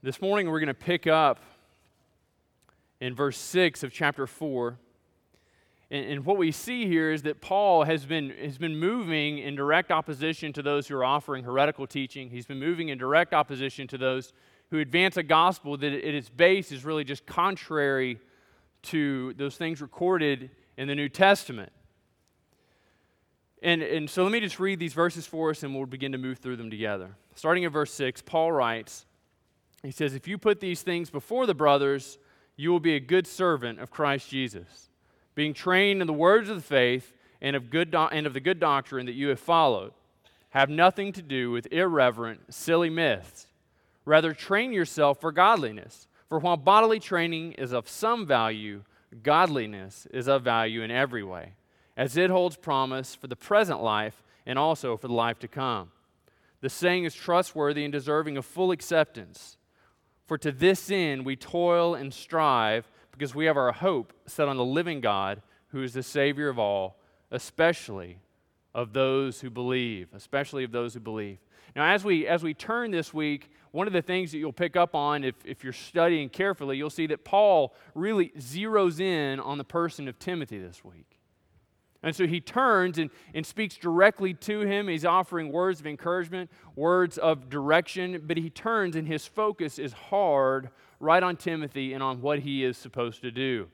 This morning we're going to pick up in verse 6 of chapter 4. And, and, what we see here is that Paul has been, has been moving in direct opposition to those who are offering heretical teaching. He's been moving in direct opposition to those who advance a gospel that at its base is really just contrary to those things recorded in the New Testament. And, and so let me just read these verses for us and we'll begin to move through them together. Starting at verse 6, Paul writes, he says, If you put these things before the brothers, you will be a good servant of Christ Jesus, being trained in the words of the faith and of, good do- and of the good doctrine that you have followed. Have nothing to do with irreverent, silly myths. Rather, train yourself for godliness. For while bodily training is of some value, godliness is of value in every way, as it holds promise for the present life and also for the life to come. The saying is trustworthy and deserving of full acceptance. For to this end we toil and strive, because we have our hope set on the living God, who is the Savior of all, especially of those who believe, especially of those who believe. Now, as we, as we turn this week, one of the things that you'll pick up on if, if you're studying carefully, you'll see that Paul really zeroes in on the person of Timothy this week. And so he turns and, and speaks directly to him. He's offering words of encouragement, words of direction, but he turns and his focus is hard right on Timothy and on what he is supposed to do.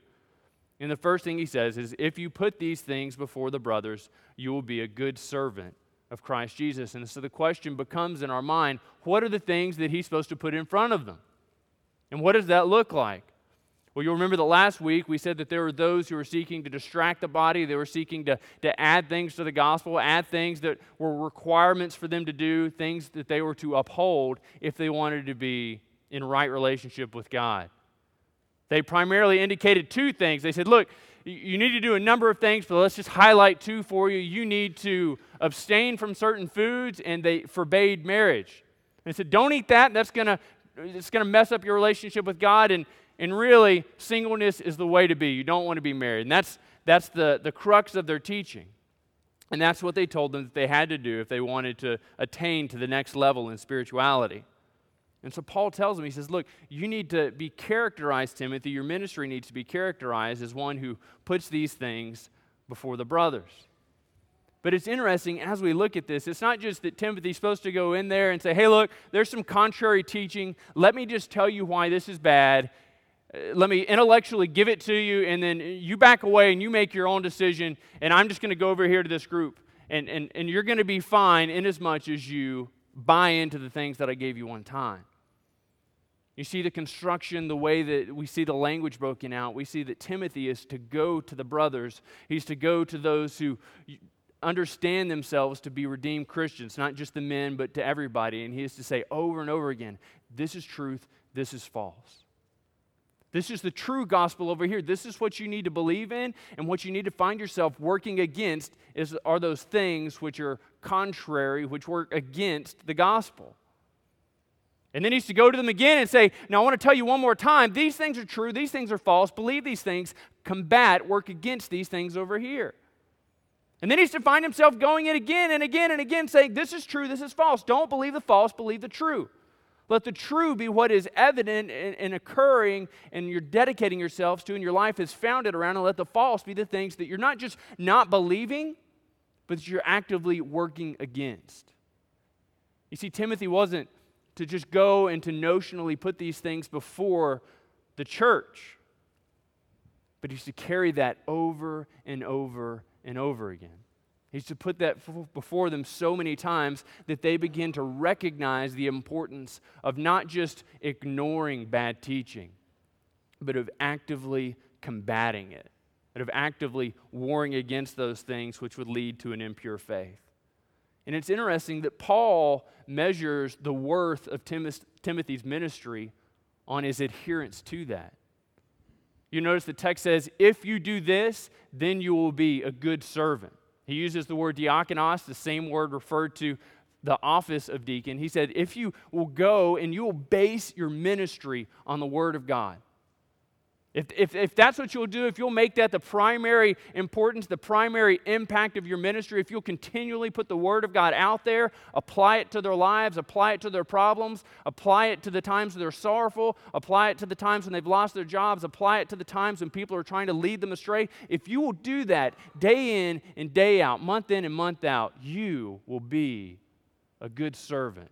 And the first thing he says is if you put these things before the brothers, you will be a good servant of Christ Jesus. And so the question becomes in our mind what are the things that he's supposed to put in front of them? And what does that look like? Well, you'll remember that last week we said that there were those who were seeking to distract the body. They were seeking to, to add things to the gospel, add things that were requirements for them to do, things that they were to uphold if they wanted to be in right relationship with God. They primarily indicated two things. They said, look, you need to do a number of things, but let's just highlight two for you. You need to abstain from certain foods, and they forbade marriage. They said, don't eat that. That's going to it's going to mess up your relationship with God. And, and really, singleness is the way to be. You don't want to be married. And that's, that's the, the crux of their teaching. And that's what they told them that they had to do if they wanted to attain to the next level in spirituality. And so Paul tells him, he says, Look, you need to be characterized, Timothy. Your ministry needs to be characterized as one who puts these things before the brothers. But it's interesting as we look at this, it's not just that Timothy's supposed to go in there and say, Hey, look, there's some contrary teaching. Let me just tell you why this is bad. Uh, let me intellectually give it to you, and then you back away and you make your own decision, and I'm just going to go over here to this group. And, and, and you're going to be fine in as much as you buy into the things that I gave you one time. You see the construction, the way that we see the language broken out. We see that Timothy is to go to the brothers, he's to go to those who understand themselves to be redeemed Christians, not just the men, but to everybody. And he is to say over and over again this is truth, this is false. This is the true gospel over here. This is what you need to believe in, and what you need to find yourself working against is, are those things which are contrary, which work against the gospel. And then he's to go to them again and say, Now I want to tell you one more time these things are true, these things are false, believe these things, combat, work against these things over here. And then he's to find himself going in again and again and again saying, This is true, this is false. Don't believe the false, believe the true. Let the true be what is evident and, occurring and you're dedicating yourselves to and your life is founded around, and let the false be the things that you're not just not believing, but that you're actively working against. You see, Timothy wasn't to just go and to notionally put these things before the church, but he's to carry that over and over and over again. He's to put that before them so many times that they begin to recognize the importance of not just ignoring bad teaching, but of actively combating it, but of actively warring against those things which would lead to an impure faith. And it's interesting that Paul measures the worth of Timothy's ministry on his adherence to that. You notice the text says, If you do this, then you will be a good servant. He uses the word diakonos, the same word referred to the office of deacon. He said, If you will go and you will base your ministry on the word of God, If, if, if that's what you'll do, if you'll make that the primary importance, the primary impact of your ministry, if you'll continually put the Word of God out there, apply it to their lives, apply it to their problems, apply it to the times when they're sorrowful, apply it to the times when they've lost their jobs, apply it to the times when people are trying to lead them astray, if you will do that day in and day out, month in and month out, you will be a good servant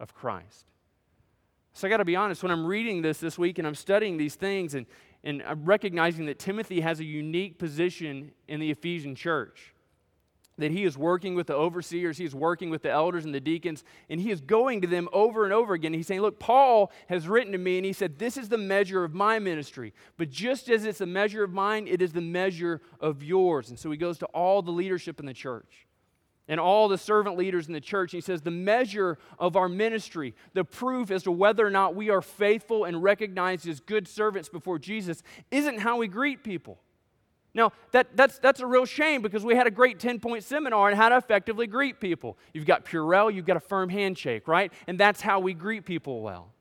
of Christ. So I got to be honest, when I'm reading this this week and I'm studying these things and and uh, recognizing that Timothy has a unique position in the Ephesian church. That he is working with the overseers, he is working with the elders and the deacons, and he is going to them over and over again. He's saying, Look, Paul has written to me, and he said, This is the measure of my ministry. But just as it's a measure of mine, it is the measure of yours. And so he goes to all the leadership in the church and all the servant leaders in the church. He says, The measure of our ministry, the proof as to whether or not we are faithful and recognized as good servants before Jesus, isn't how we greet people. Now, that, that's, that's a real shame because we had a great 10 point seminar on how to effectively greet people. You've got Purell, you've got a firm handshake, right? And that's how we greet people well.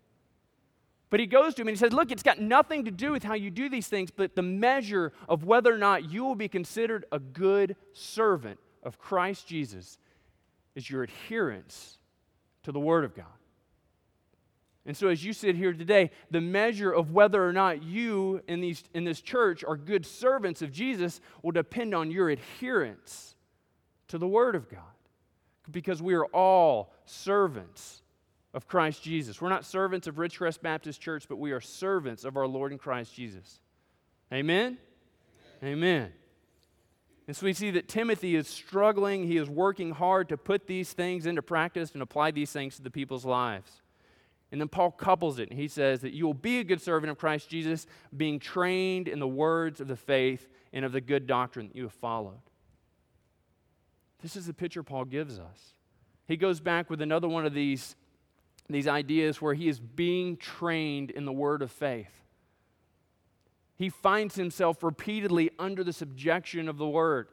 But he goes to him and he says, Look, it's got nothing to do with how you do these things, but the measure of whether or not you will be considered a good servant of Christ Jesus is your adherence to the Word of God. And so, as you sit here today, the measure of whether or not you in, these, in this church are good servants of Jesus will depend on your adherence to the Word of God. Because we are all servants of Christ Jesus. We're not servants of Ridgecrest Baptist Church, but we are servants of our Lord in Christ Jesus. Amen? Amen. Amen. And so we see that Timothy is struggling. He is working hard to put these things into practice and apply these things to the people's lives. And then Paul couples it, and he says that you will be a good servant of Christ Jesus, being trained in the words of the faith and of the good doctrine that you have followed. This is the picture Paul gives us. He goes back with another one of these, these ideas where he is being trained in the word of faith he finds himself repeatedly under the subjection of the word.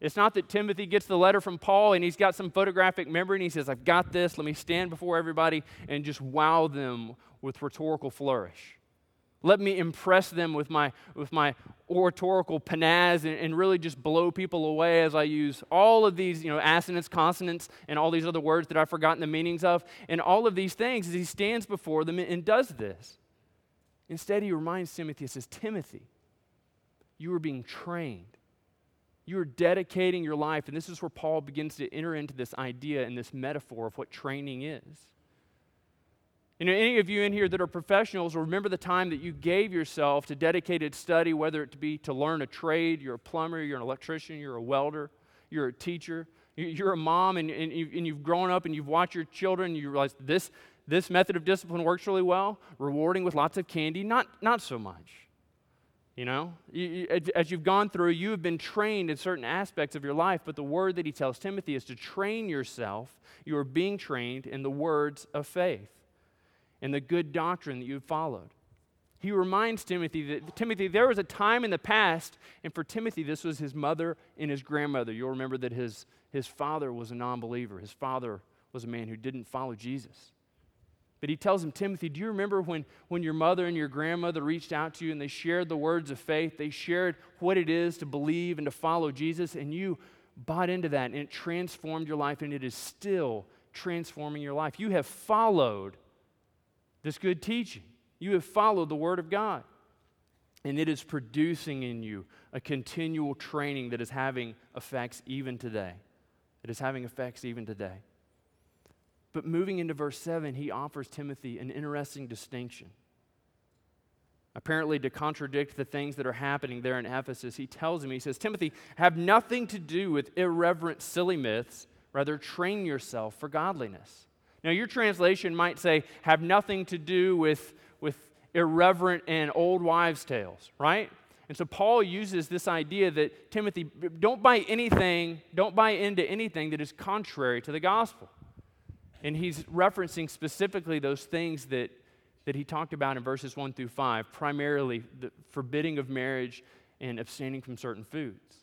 It's not that Timothy gets the letter from Paul and he's got some photographic memory and he says, I've got this, let me stand before everybody and just wow them with rhetorical flourish. Let me impress them with my, with my oratorical panache and, and, really just blow people away as I use all of these, you know, assonants, consonants, and all these other words that I've forgotten the meanings of. And all of these things as he stands before them and does this. Instead, he reminds Timothy, he says, Timothy, you are being trained. You are dedicating your life. And this is where Paul begins to enter into this idea and this metaphor of what training is. You know, any of you in here that are professionals remember the time that you gave yourself to dedicated study, whether it be to learn a trade, you're a plumber, you're an electrician, you're a welder, you're a teacher, you're a mom, and, and, you've grown up and you've watched your children, and you realize this, this method of discipline works really well. Rewarding with lots of candy, not, not so much. You know, as you've gone through, you have been trained in certain aspects of your life, but the word that he tells Timothy is to train yourself. You are being trained in the words of faith and the good doctrine that you've followed. He reminds Timothy that, Timothy, there was a time in the past, and for Timothy, this was his mother and his grandmother. You'll remember that his, his father was a non believer, his father was a man who didn't follow Jesus. But he tells him, Timothy, do you remember when, when your mother and your grandmother reached out to you and they shared the words of faith? They shared what it is to believe and to follow Jesus, and you bought into that, and it transformed your life, and it is still transforming your life. You have followed this good teaching, you have followed the Word of God, and it is producing in you a continual training that is having effects even today. It is having effects even today. But moving into verse 7, he offers Timothy an interesting distinction. Apparently, to contradict the things that are happening there in Ephesus, he tells him, he says, Timothy, have nothing to do with irreverent, silly myths. Rather, train yourself for godliness. Now, your translation might say, have nothing to do with, with irreverent and old wives' tales, right? And so Paul uses this idea that Timothy, don't buy anything, don't buy into anything that is contrary to the gospel. And he's referencing specifically those things that, that he talked about in verses 1 through 5, primarily the forbidding of marriage and abstaining from certain foods.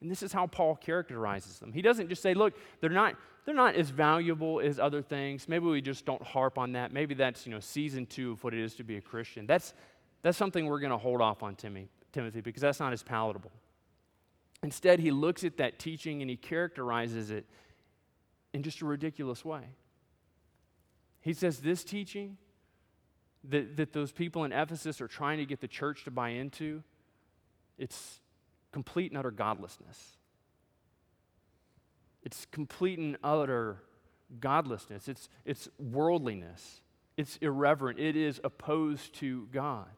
And this is how Paul characterizes them. He doesn't just say, look, they're not, they're not as valuable as other things. Maybe we just don't harp on that. Maybe that's, you know, season two of what it is to be a Christian. That's, That's something we're going to hold off on Timmy, Timothy because that's not as palatable. Instead, he looks at that teaching and he characterizes it in just a ridiculous way. He says, This teaching that, that those people in Ephesus are trying to get the church to buy into, it's complete and utter godlessness. It's complete and utter godlessness. It's, it's worldliness. It's irreverent. It is opposed to God.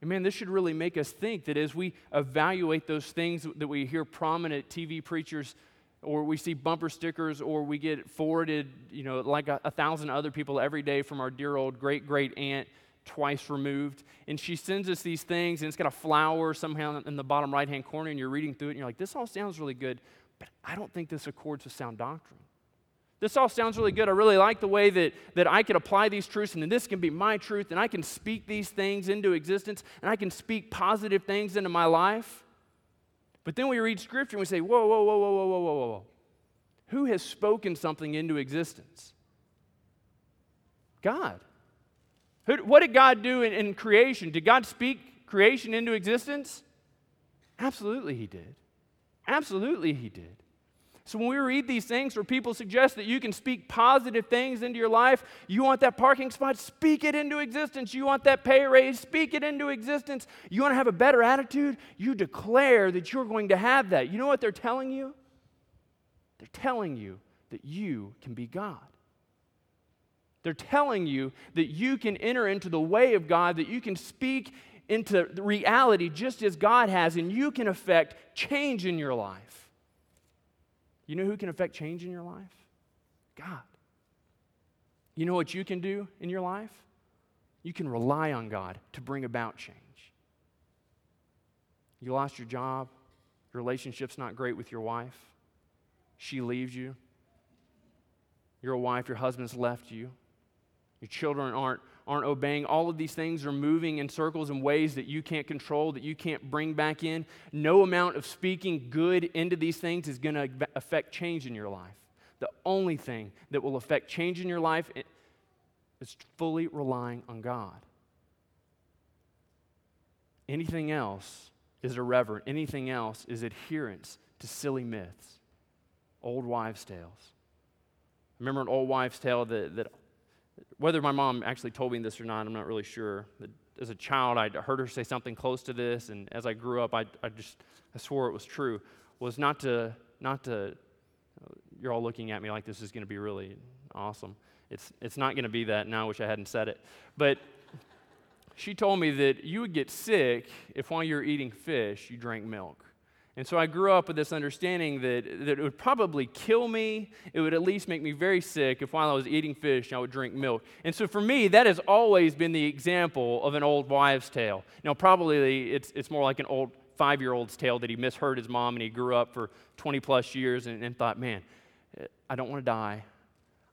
And man, this should really make us think that as we evaluate those things that we hear prominent TV preachers or we see bumper stickers or we get forwarded, you know, like a, a thousand other people every day from our dear old great great aunt twice removed. And she sends us these things and it's got a flower somehow in the bottom right hand corner and you're reading through it and you're like, this all sounds really good, but I don't think this accords with sound doctrine. This all sounds really good. I really like the way that, that I can apply these truths, and this can be my truth, and I can speak these things into existence, and I can speak positive things into my life. But then we read scripture and we say, whoa, whoa, whoa, whoa, whoa, whoa, whoa, whoa. Who has spoken something into existence? God. Who, what did God do in, in creation? Did God speak creation into existence? Absolutely, He did. Absolutely, He did. So when we read these things where people suggest that you can speak positive things into your life, you want that parking spot, speak it into existence. You want that pay raise, speak it into existence. You want to have a better attitude, you declare that you're going to have that. You know what they're telling you? They're telling you that you can be God. They're telling you that you can enter into the way of God, that you can speak into reality just as God has, and you can affect change in your life. You know who can affect change in your life? God. You know what you can do in your life? You can rely on God to bring about change. You lost your job, your relationship's not great with your wife, she leaves you. You're a wife, your husband's left you, your children aren't aren't obeying. All of these things are moving in circles in ways that you can't control, that you can't bring back in. No amount of speaking good into these things is going to affect change in your life. The only thing that will affect change in your life is fully relying on God. Anything else is irreverent, anything else is adherence to silly myths, old wives' tales. Remember an old wives' tale that, that whether my mom actually told me this or not, I'm not really sure. As a child, I heard her say something close to this, and as I grew up, I, I just I swore it was true. Was not to not to. Uh, you're all looking at me like this is going to be really awesome. It's it's not going to be that. Now I wish I hadn't said it, but she told me that you would get sick if while you're eating fish you drank milk. And so I grew up with this understanding that, that it would probably kill me. It would at least make me very sick if while I was eating fish, I would drink milk. And so for me, that has always been the example of an old wives' tale. Now, probably it's, it's more like an old five year old's tale that he misheard his mom and he grew up for 20 plus years and, and thought, man, I don't want to die.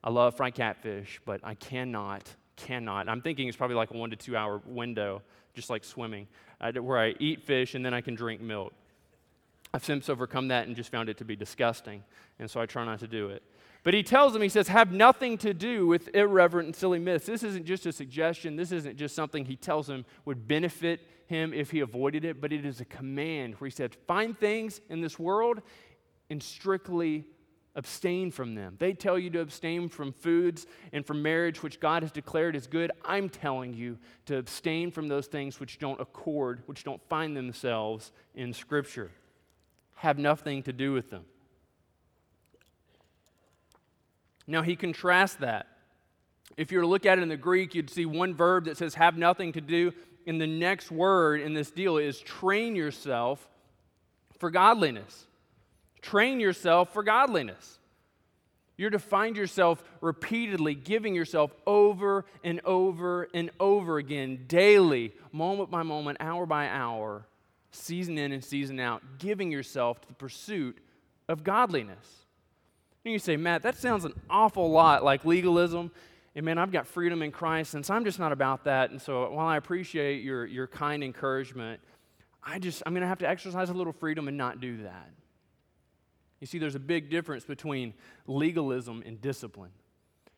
I love fried catfish, but I cannot, cannot. I'm thinking it's probably like a one to two hour window, just like swimming, uh, where I eat fish and then I can drink milk. I've since overcome that and just found it to be disgusting, and so I try not to do it. But he tells them, he says, have nothing to do with irreverent and silly myths. This isn't just a suggestion. This isn't just something he tells them would benefit him if he avoided it, but it is a command where he said, find things in this world and strictly abstain from them. They tell you to abstain from foods and from marriage, which God has declared as good. I'm telling you to abstain from those things which don't accord, which don't find themselves in Scripture have nothing to do with them. Now, he contrasts that. If you were to look at it in the Greek, you'd see one verb that says have nothing to do, and the next word in this deal is train yourself for godliness. Train yourself for godliness. You're to find yourself repeatedly giving yourself over and over and over again, daily, moment by moment, hour by hour, season in and season out, giving yourself to the pursuit of godliness. And you say, Matt, that sounds an awful lot like legalism. And man, I've got freedom in Christ, and so I'm just not about that. And so while I appreciate your, your kind encouragement, I just, I'm going to have to exercise a little freedom and not do that. You see, there's a big difference between legalism and discipline.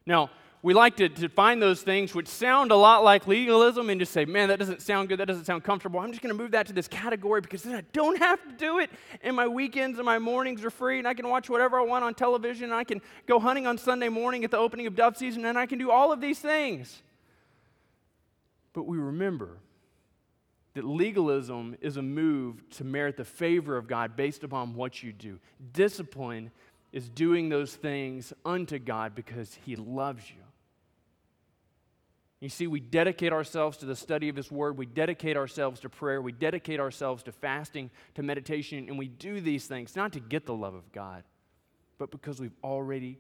Now, we like to, to find those things which sound a lot like legalism and just say, man, that doesn't sound good, that doesn't sound comfortable. I'm just going to move that to this category because then I don't have to do it. And my weekends and my mornings are free, and I can watch whatever I want on television, and I can go hunting on Sunday morning at the opening of dove season, and I can do all of these things. But we remember that legalism is a move to merit the favor of God based upon what you do. Discipline is doing those things unto God because He loves you. You see, we dedicate ourselves to the study of His Word, we dedicate ourselves to prayer, we dedicate ourselves to fasting, to meditation, and we do these things not to get the love of God, but because we've already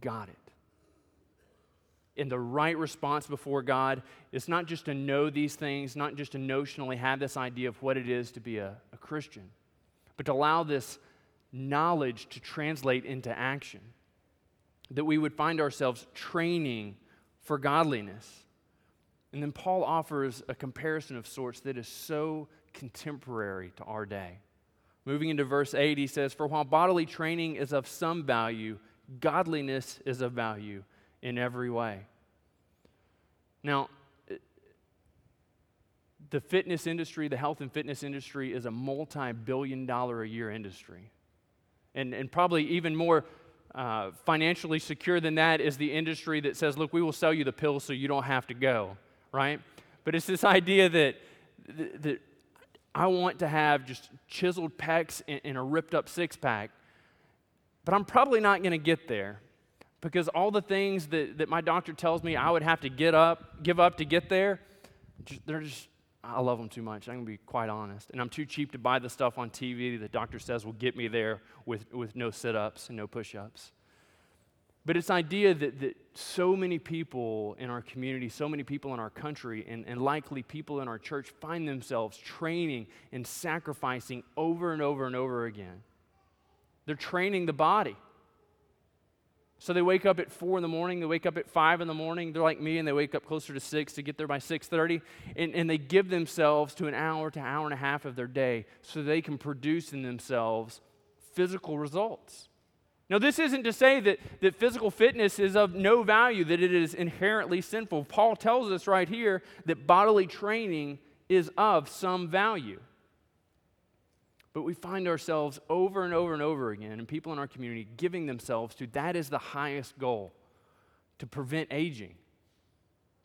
got it. And the right response before God is not just to know these things, not just to notionally have this idea of what it is to be a, a Christian, but to allow this knowledge to translate into action. That we would find ourselves training for godliness and then Paul offers a comparison of sorts that is so contemporary to our day. Moving into verse 8, he says, For while bodily training is of some value, godliness is of value in every way. Now, the fitness industry, the health and fitness industry, is a multi billion dollar a year industry. And, and probably even more uh, financially secure than that is the industry that says, look, we will sell you the pills so you don't have to go right? But it's this idea that, that I want to have just chiseled pecs and, a ripped up six pack, but I'm probably not going to get there because all the things that, that my doctor tells me I would have to get up, give up to get there, they're just, I love them too much. I'm going to be quite honest. And I'm too cheap to buy the stuff on TV that the doctor says will get me there with, with no sit ups and no push ups. But it's idea that, that so many people in our community, so many people in our country, and, and likely people in our church find themselves training and sacrificing over and over and over again. They're training the body. So they wake up at four in the morning, they wake up at five in the morning, they're like me, and they wake up closer to six to get there by 6:30, and, and they give themselves to an hour to hour and a half of their day so they can produce in themselves physical results. Now, this isn't to say that, that physical fitness is of no value, that it is inherently sinful. Paul tells us right here that bodily training is of some value. But we find ourselves over and over and over again, and people in our community giving themselves to that is the highest goal to prevent aging,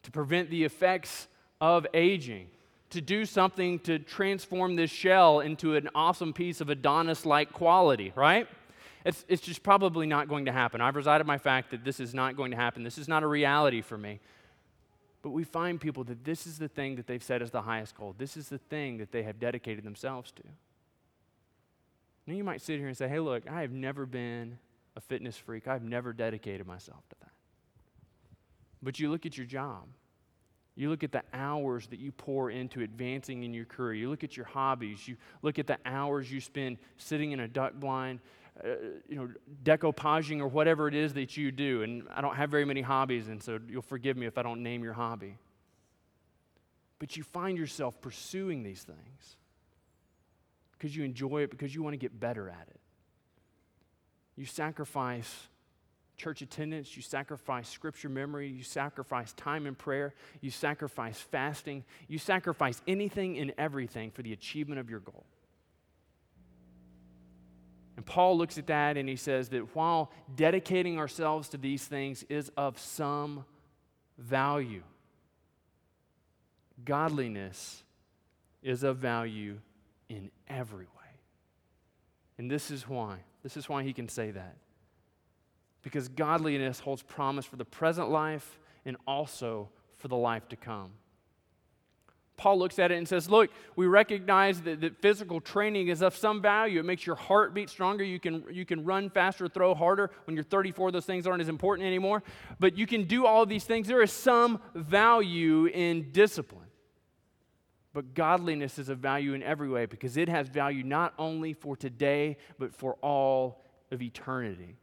to prevent the effects of aging, to do something to transform this shell into an awesome piece of Adonis like quality, right? It's, it's just probably not going to happen. I've resided my fact that this is not going to happen. This is not a reality for me. But we find people that this is the thing that they've set as the highest goal. This is the thing that they have dedicated themselves to. Now, you might sit here and say, hey, look, I have never been a fitness freak. I've never dedicated myself to that. But you look at your job. You look at the hours that you pour into advancing in your career. You look at your hobbies. You look at the hours you spend sitting in a duck blind uh, you know, decoupaging or whatever it is that you do. And I don't have very many hobbies, and so you'll forgive me if I don't name your hobby. But you find yourself pursuing these things because you enjoy it, because you want to get better at it. You sacrifice church attendance, you sacrifice scripture memory, you sacrifice time in prayer, you sacrifice fasting, you sacrifice anything and everything for the achievement of your goal. And Paul looks at that and he says that while dedicating ourselves to these things is of some value, godliness is of value in every way. And this is why. This is why he can say that. Because godliness holds promise for the present life and also for the life to come. Paul looks at it and says, Look, we recognize that, that, physical training is of some value. It makes your heart beat stronger. You can, you can run faster, throw harder. When you're 34, those things aren't as important anymore. But you can do all these things. There is some value in discipline. But godliness is of value in every way because it has value not only for today, but for all of eternity.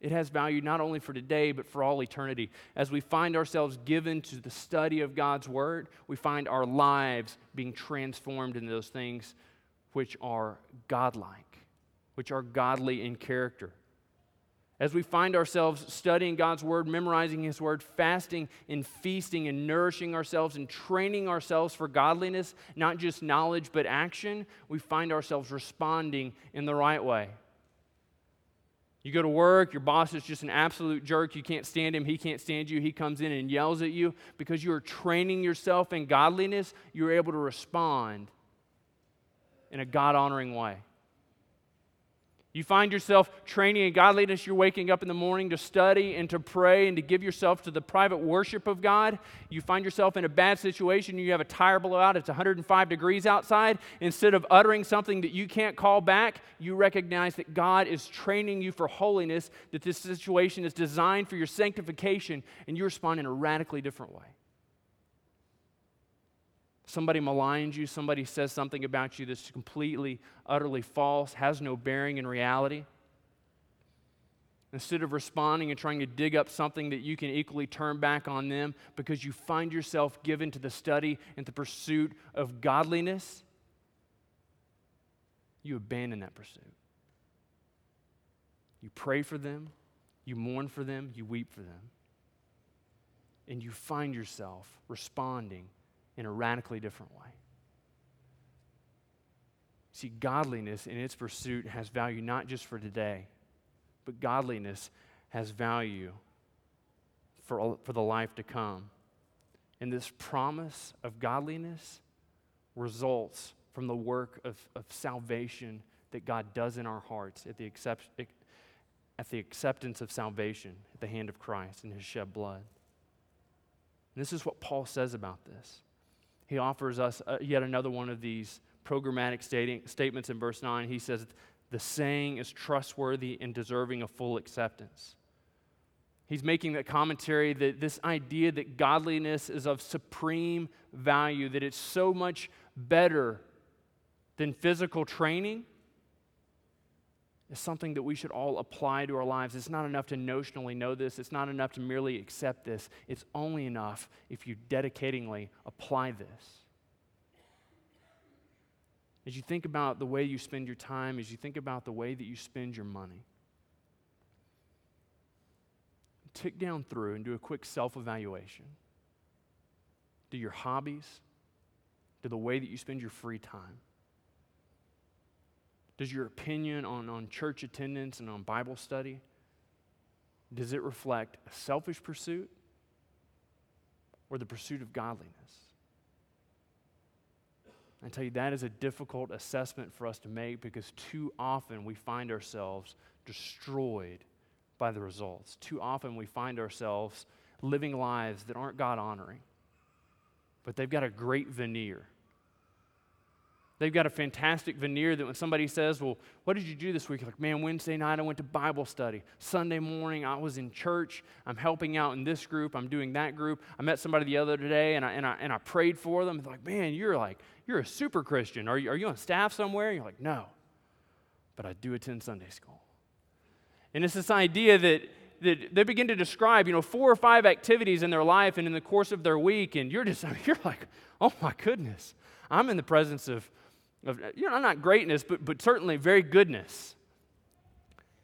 It has value not only for today, but for all eternity. As we find ourselves given to the study of God's Word, we find our lives being transformed into those things which are godlike, which are godly in character. As we find ourselves studying God's Word, memorizing His Word, fasting and feasting and nourishing ourselves and training ourselves for godliness, not just knowledge but action, we find ourselves responding in the right way. You go to work, your boss is just an absolute jerk. You can't stand him, he can't stand you. He comes in and yells at you. Because you are training yourself in godliness, you're able to respond in a God honoring way. You find yourself training in godliness. You're waking up in the morning to study and to pray and to give yourself to the private worship of God. You find yourself in a bad situation. You have a tire blowout. It's 105 degrees outside. Instead of uttering something that you can't call back, you recognize that God is training you for holiness, that this situation is designed for your sanctification, and you respond in a radically different way somebody maligns you, somebody says something about you that's completely, utterly false, has no bearing in reality, instead of responding and trying to dig up something that you can equally turn back on them because you find yourself given to the study and the pursuit of godliness, you abandon that pursuit. You pray for them, you mourn for them, you weep for them. And you find yourself responding in a radically different way. See, godliness in its pursuit has value not just for today, but godliness has value for, for the life to come. And this promise of godliness results from the work of, of salvation that God does in our hearts at the, accept, at the acceptance of salvation at the hand of Christ and his shed blood. And this is what Paul says about this he offers us uh, yet another one of these programmatic stating, statements in verse 9. He says, The saying is trustworthy and deserving of full acceptance. He's making that commentary that this idea that godliness is of supreme value, that it's so much better than physical training is something that we should all apply to our lives. It's not enough to notionally know this, it's not enough to merely accept this. It's only enough if you dedicatingly apply this. As you think about the way you spend your time, as you think about the way that you spend your money, tick down through and do a quick self evaluation. Do your hobbies, do the way that you spend your free time, does your opinion on, on church attendance and on Bible study, does it reflect a selfish pursuit or the pursuit of godliness? I tell you, that is a difficult assessment for us to make because too often we find ourselves destroyed by the results. Too often we find ourselves living lives that aren't God honoring, but they've got a great veneer. They've got a fantastic veneer that when somebody says, Well, what did you do this week? Like, man, Wednesday night I went to Bible study. Sunday morning I was in church. I'm helping out in this group. I'm doing that group. I met somebody the other day and I, and I, and I prayed for them. It's like, man, you're like, you're a super Christian. Are you, are you on staff somewhere? And you're like, no, but I do attend Sunday school. And it's this idea that, that they begin to describe, you know, four or five activities in their life and in the course of their week. And you're just, you're like, oh my goodness. I'm in the presence of of, you know, not greatness, but, but certainly very goodness.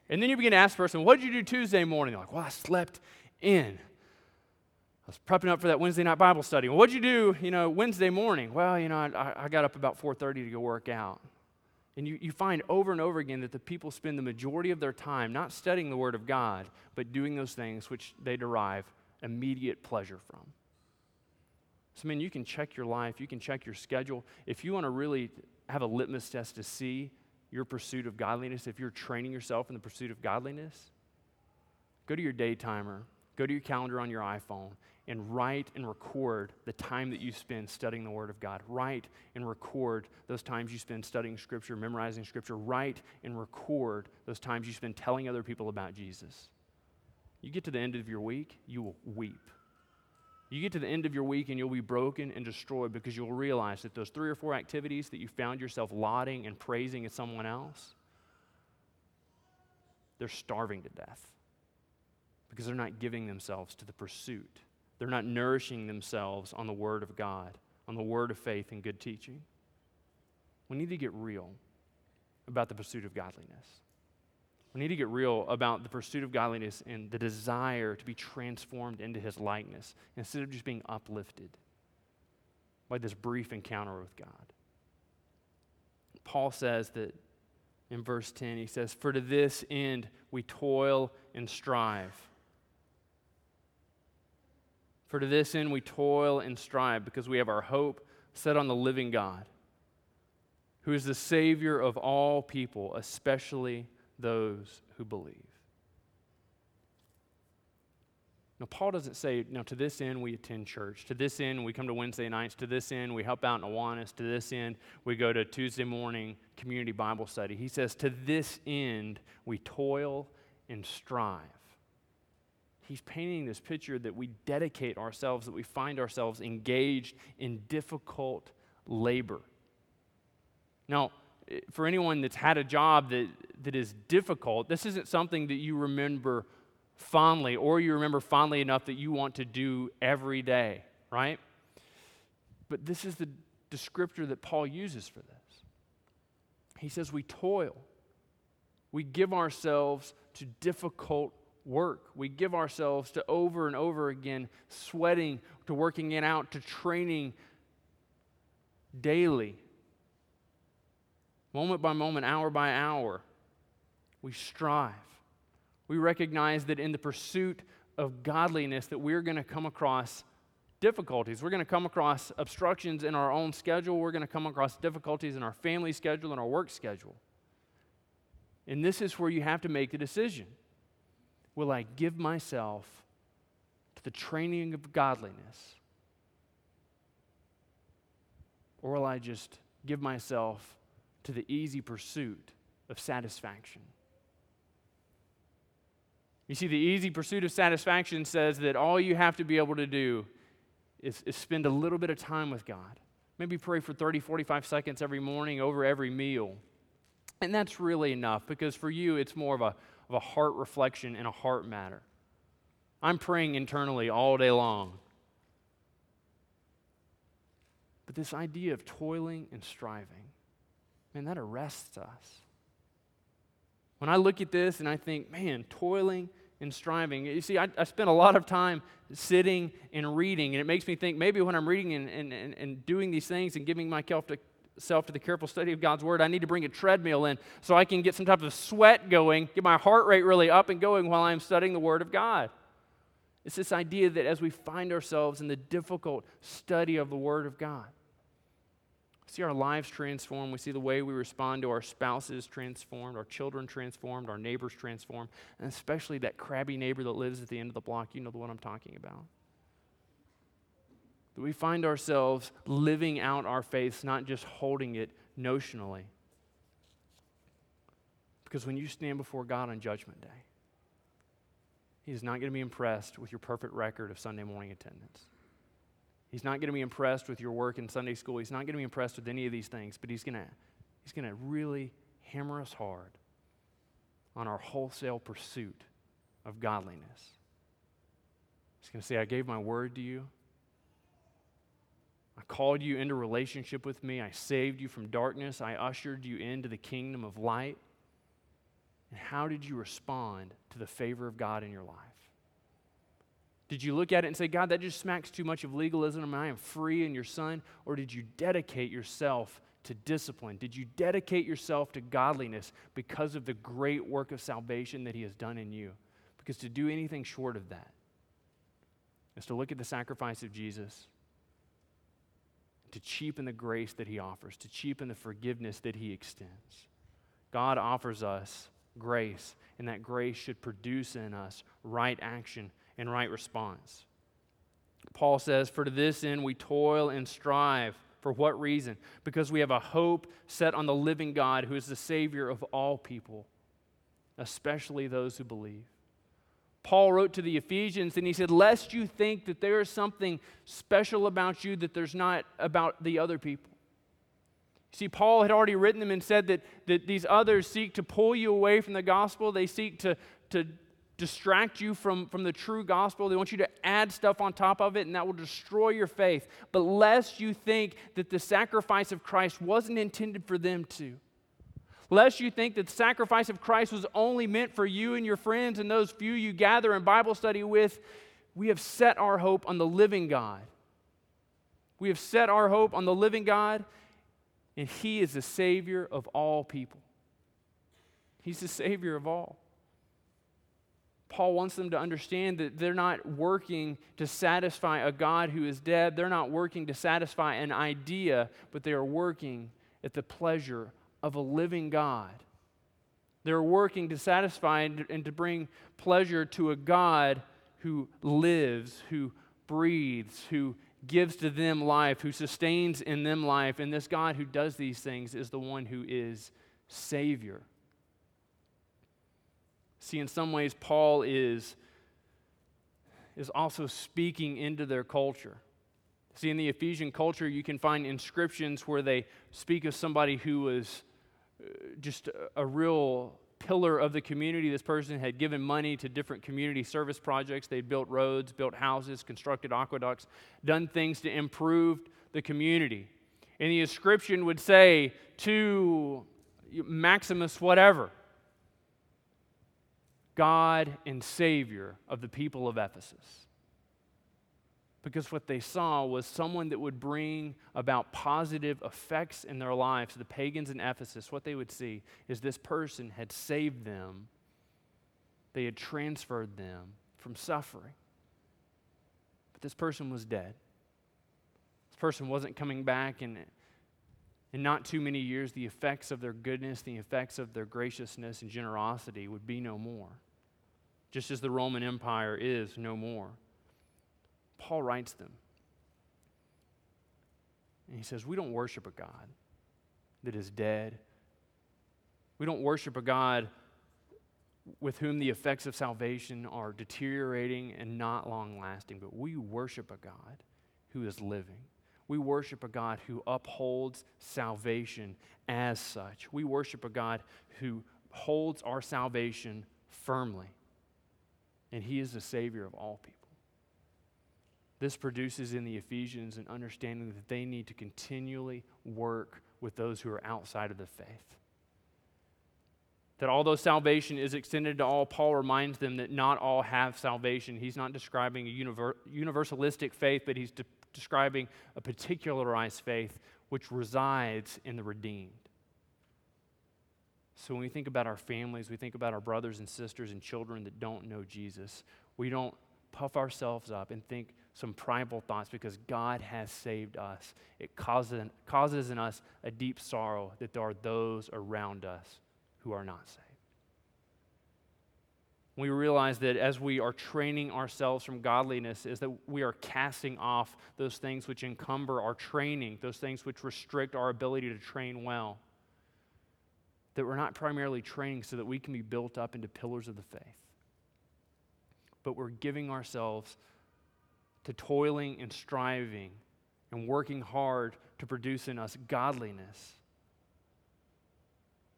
And then you begin to ask the person, what did you do Tuesday morning? They're like, well, I slept in. I was prepping up for that Wednesday night Bible study. Well, what'd you do, you know, Wednesday morning? Well, you know, I, I got up about 4.30 to go work out. And you, you find over and over again that the people spend the majority of their time not studying the Word of God, but doing those things which they derive immediate pleasure from. So, I mean, you can check your life, you can check your schedule. If you want to really have a litmus test to see your pursuit of godliness, if you're training yourself in the pursuit of godliness, go to your day timer, go to your calendar on your iPhone, and write and record the time that you spend studying the Word of God. Write and record those times you spend studying Scripture, memorizing Scripture. Write and record those times you spend telling other people about Jesus. You get to the end of your week, you will weep you get to the end of your week and you'll be broken and destroyed because you'll realize that those three or four activities that you found yourself lauding and praising at someone else, they're starving to death because they're not giving themselves to the pursuit. They're not nourishing themselves on the Word of God, on the Word of faith and good teaching. We need to get real about the pursuit of godliness. We need to get real about the pursuit of godliness and the desire to be transformed into his likeness instead of just being uplifted by this brief encounter with God. Paul says that in verse 10, he says, For to this end we toil and strive. For to this end we toil and strive because we have our hope set on the living God, who is the Savior of all people, especially those who believe. Now, Paul doesn't say, now to this end we attend church. To this end we come to Wednesday nights. To this end we help out in Awanas. To this end we go to Tuesday morning community Bible study. He says, to this end we toil and strive. He's painting this picture that we dedicate ourselves, that we find ourselves engaged in difficult labor. Now, for anyone that's had a job that, that is difficult, this isn't something that you remember fondly or you remember fondly enough that you want to do every day, right? But this is the descriptor that Paul uses for this. He says, We toil, we give ourselves to difficult work. We give ourselves to over and over again sweating, to working it out, to training daily moment by moment, hour by hour. We strive. We recognize that in the pursuit of godliness that we're going to come across difficulties. We're going to come across obstructions in our own schedule. We're going to come across difficulties in our family schedule and our work schedule. And this is where you have to make the decision. Will I give myself to the training of godliness? Or will I just give myself to the easy pursuit of satisfaction. You see, the easy pursuit of satisfaction says that all you have to be able to do is, is, spend a little bit of time with God. Maybe pray for 30, 45 seconds every morning over every meal. And that's really enough because for you, it's more of a, of a heart reflection and a heart matter. I'm praying internally all day long. But this idea of toiling and striving, man, that arrests us. When I look at this and I think, man, toiling and striving, you see, I, I spend a lot of time sitting and reading, and it makes me think maybe when I'm reading and, and, and, and doing these things and giving myself to, self to the careful study of God's Word, I need to bring a treadmill in so I can get some type of sweat going, get my heart rate really up and going while I'm studying the Word of God. It's this idea that as we find ourselves in the difficult study of the Word of God, see our lives transformed. We see the way we respond to our spouses transformed, our children transformed, our neighbors transformed, and especially that crabby neighbor that lives at the end of the block. You know the one I'm talking about. That we find ourselves living out our faith, not just holding it notionally. Because when you stand before God on Judgment Day, He is not going to be impressed with your perfect record of Sunday morning attendance. He's not going to be impressed with your work in Sunday school. He's not going to be impressed with any of these things, but he's going to he's going to really hammer us hard on our wholesale pursuit of godliness. He's going to say, I gave my word to you. I called you into relationship with me. I saved you from darkness. I ushered you into the kingdom of light. And how did you respond to the favor of God in your life? Did you look at it and say, God, that just smacks too much of legalism and I am free in your son? Or did you dedicate yourself to discipline? Did you dedicate yourself to godliness because of the great work of salvation that he has done in you? Because to do anything short of that is to look at the sacrifice of Jesus, to cheapen the grace that he offers, to cheapen the forgiveness that he extends. God offers us grace, and that grace should produce in us right action and right response. Paul says, For to this end we toil and strive. For what reason? Because we have a hope set on the living God who is the Savior of all people, especially those who believe. Paul wrote to the Ephesians and he said, Lest you think that there is something special about you that there's not about the other people. See, Paul had already written them and said that, that these others seek to pull you away from the gospel. They seek to, to distract you from, from the true gospel. They want you to add stuff on top of it, and that will destroy your faith. But lest you think that the sacrifice of Christ wasn't intended for them to, lest you think that the sacrifice of Christ was only meant for you and your friends and those few you gather in Bible study with. We have set our hope on the living God. We have set our hope on the living God, and He is the Savior of all people. He's the Savior of all. Paul wants them to understand that they're not working to satisfy a God who is dead. They're not working to satisfy an idea, but they are working at the pleasure of a living God. They're working to satisfy and, to bring pleasure to a God who lives, who breathes, who gives to them life, who sustains in them life. And this God who does these things is the one who is Savior. See, in some ways, Paul is, is also speaking into their culture. See, in the Ephesian culture, you can find inscriptions where they speak of somebody who was uh, just a, real pillar of the community. This person had given money to different community service projects. They'd built roads, built houses, constructed aqueducts, done things to improve the community. And the inscription would say to Maximus, whatever, God and Savior of the people of Ephesus. Because what they saw was someone that would bring about positive effects in their lives. The pagans in Ephesus, what they would see is this person had saved them, they had transferred them from suffering. But this person was dead. This person wasn't coming back, and in not too many years, the effects of their goodness, the effects of their graciousness and generosity would be no more just as the Roman Empire is no more. Paul writes them. And he says, We don't worship a God that is dead. We don't worship a God with whom the effects of salvation are deteriorating and not long lasting, but we worship a God who is living. We worship a God who upholds salvation as such. We worship a God who holds our salvation firmly and He is the Savior of all people. This produces in the Ephesians an understanding that they need to continually work with those who are outside of the faith. That although salvation is extended to all, Paul reminds them that not all have salvation. He's not describing a univer- universalistic faith, but he's de- describing a particularized faith which resides in the redeemed. So when we think about our families, we think about our brothers and sisters and children that don't know Jesus, we don't puff ourselves up and think some prideful thoughts because God has saved us. It causes, causes in us a deep sorrow that there are those around us who are not saved. We realize that as we are training ourselves from godliness, is that we are casting off those things which encumber our training, those things which restrict our ability to train well that we're not primarily training so that we can be built up into pillars of the faith, but we're giving ourselves to toiling and striving and working hard to produce in us godliness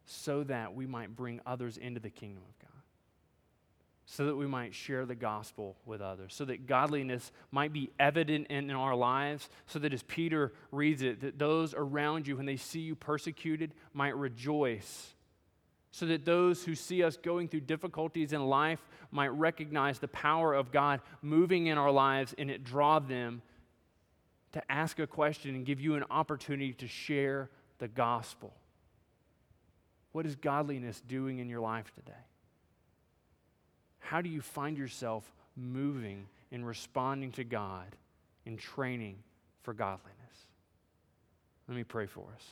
so that we might bring others into the kingdom of God. So that we might share the gospel with others, so that godliness might be evident in, our lives, so that as Peter reads it, that those around you, when they see you persecuted, might rejoice so that those who see us going through difficulties in life might recognize the power of God moving in our lives and it draw them to ask a question and give you an opportunity to share the gospel. What is godliness doing in your life today? How do you find yourself moving and responding to God in training for godliness? Let me pray for us.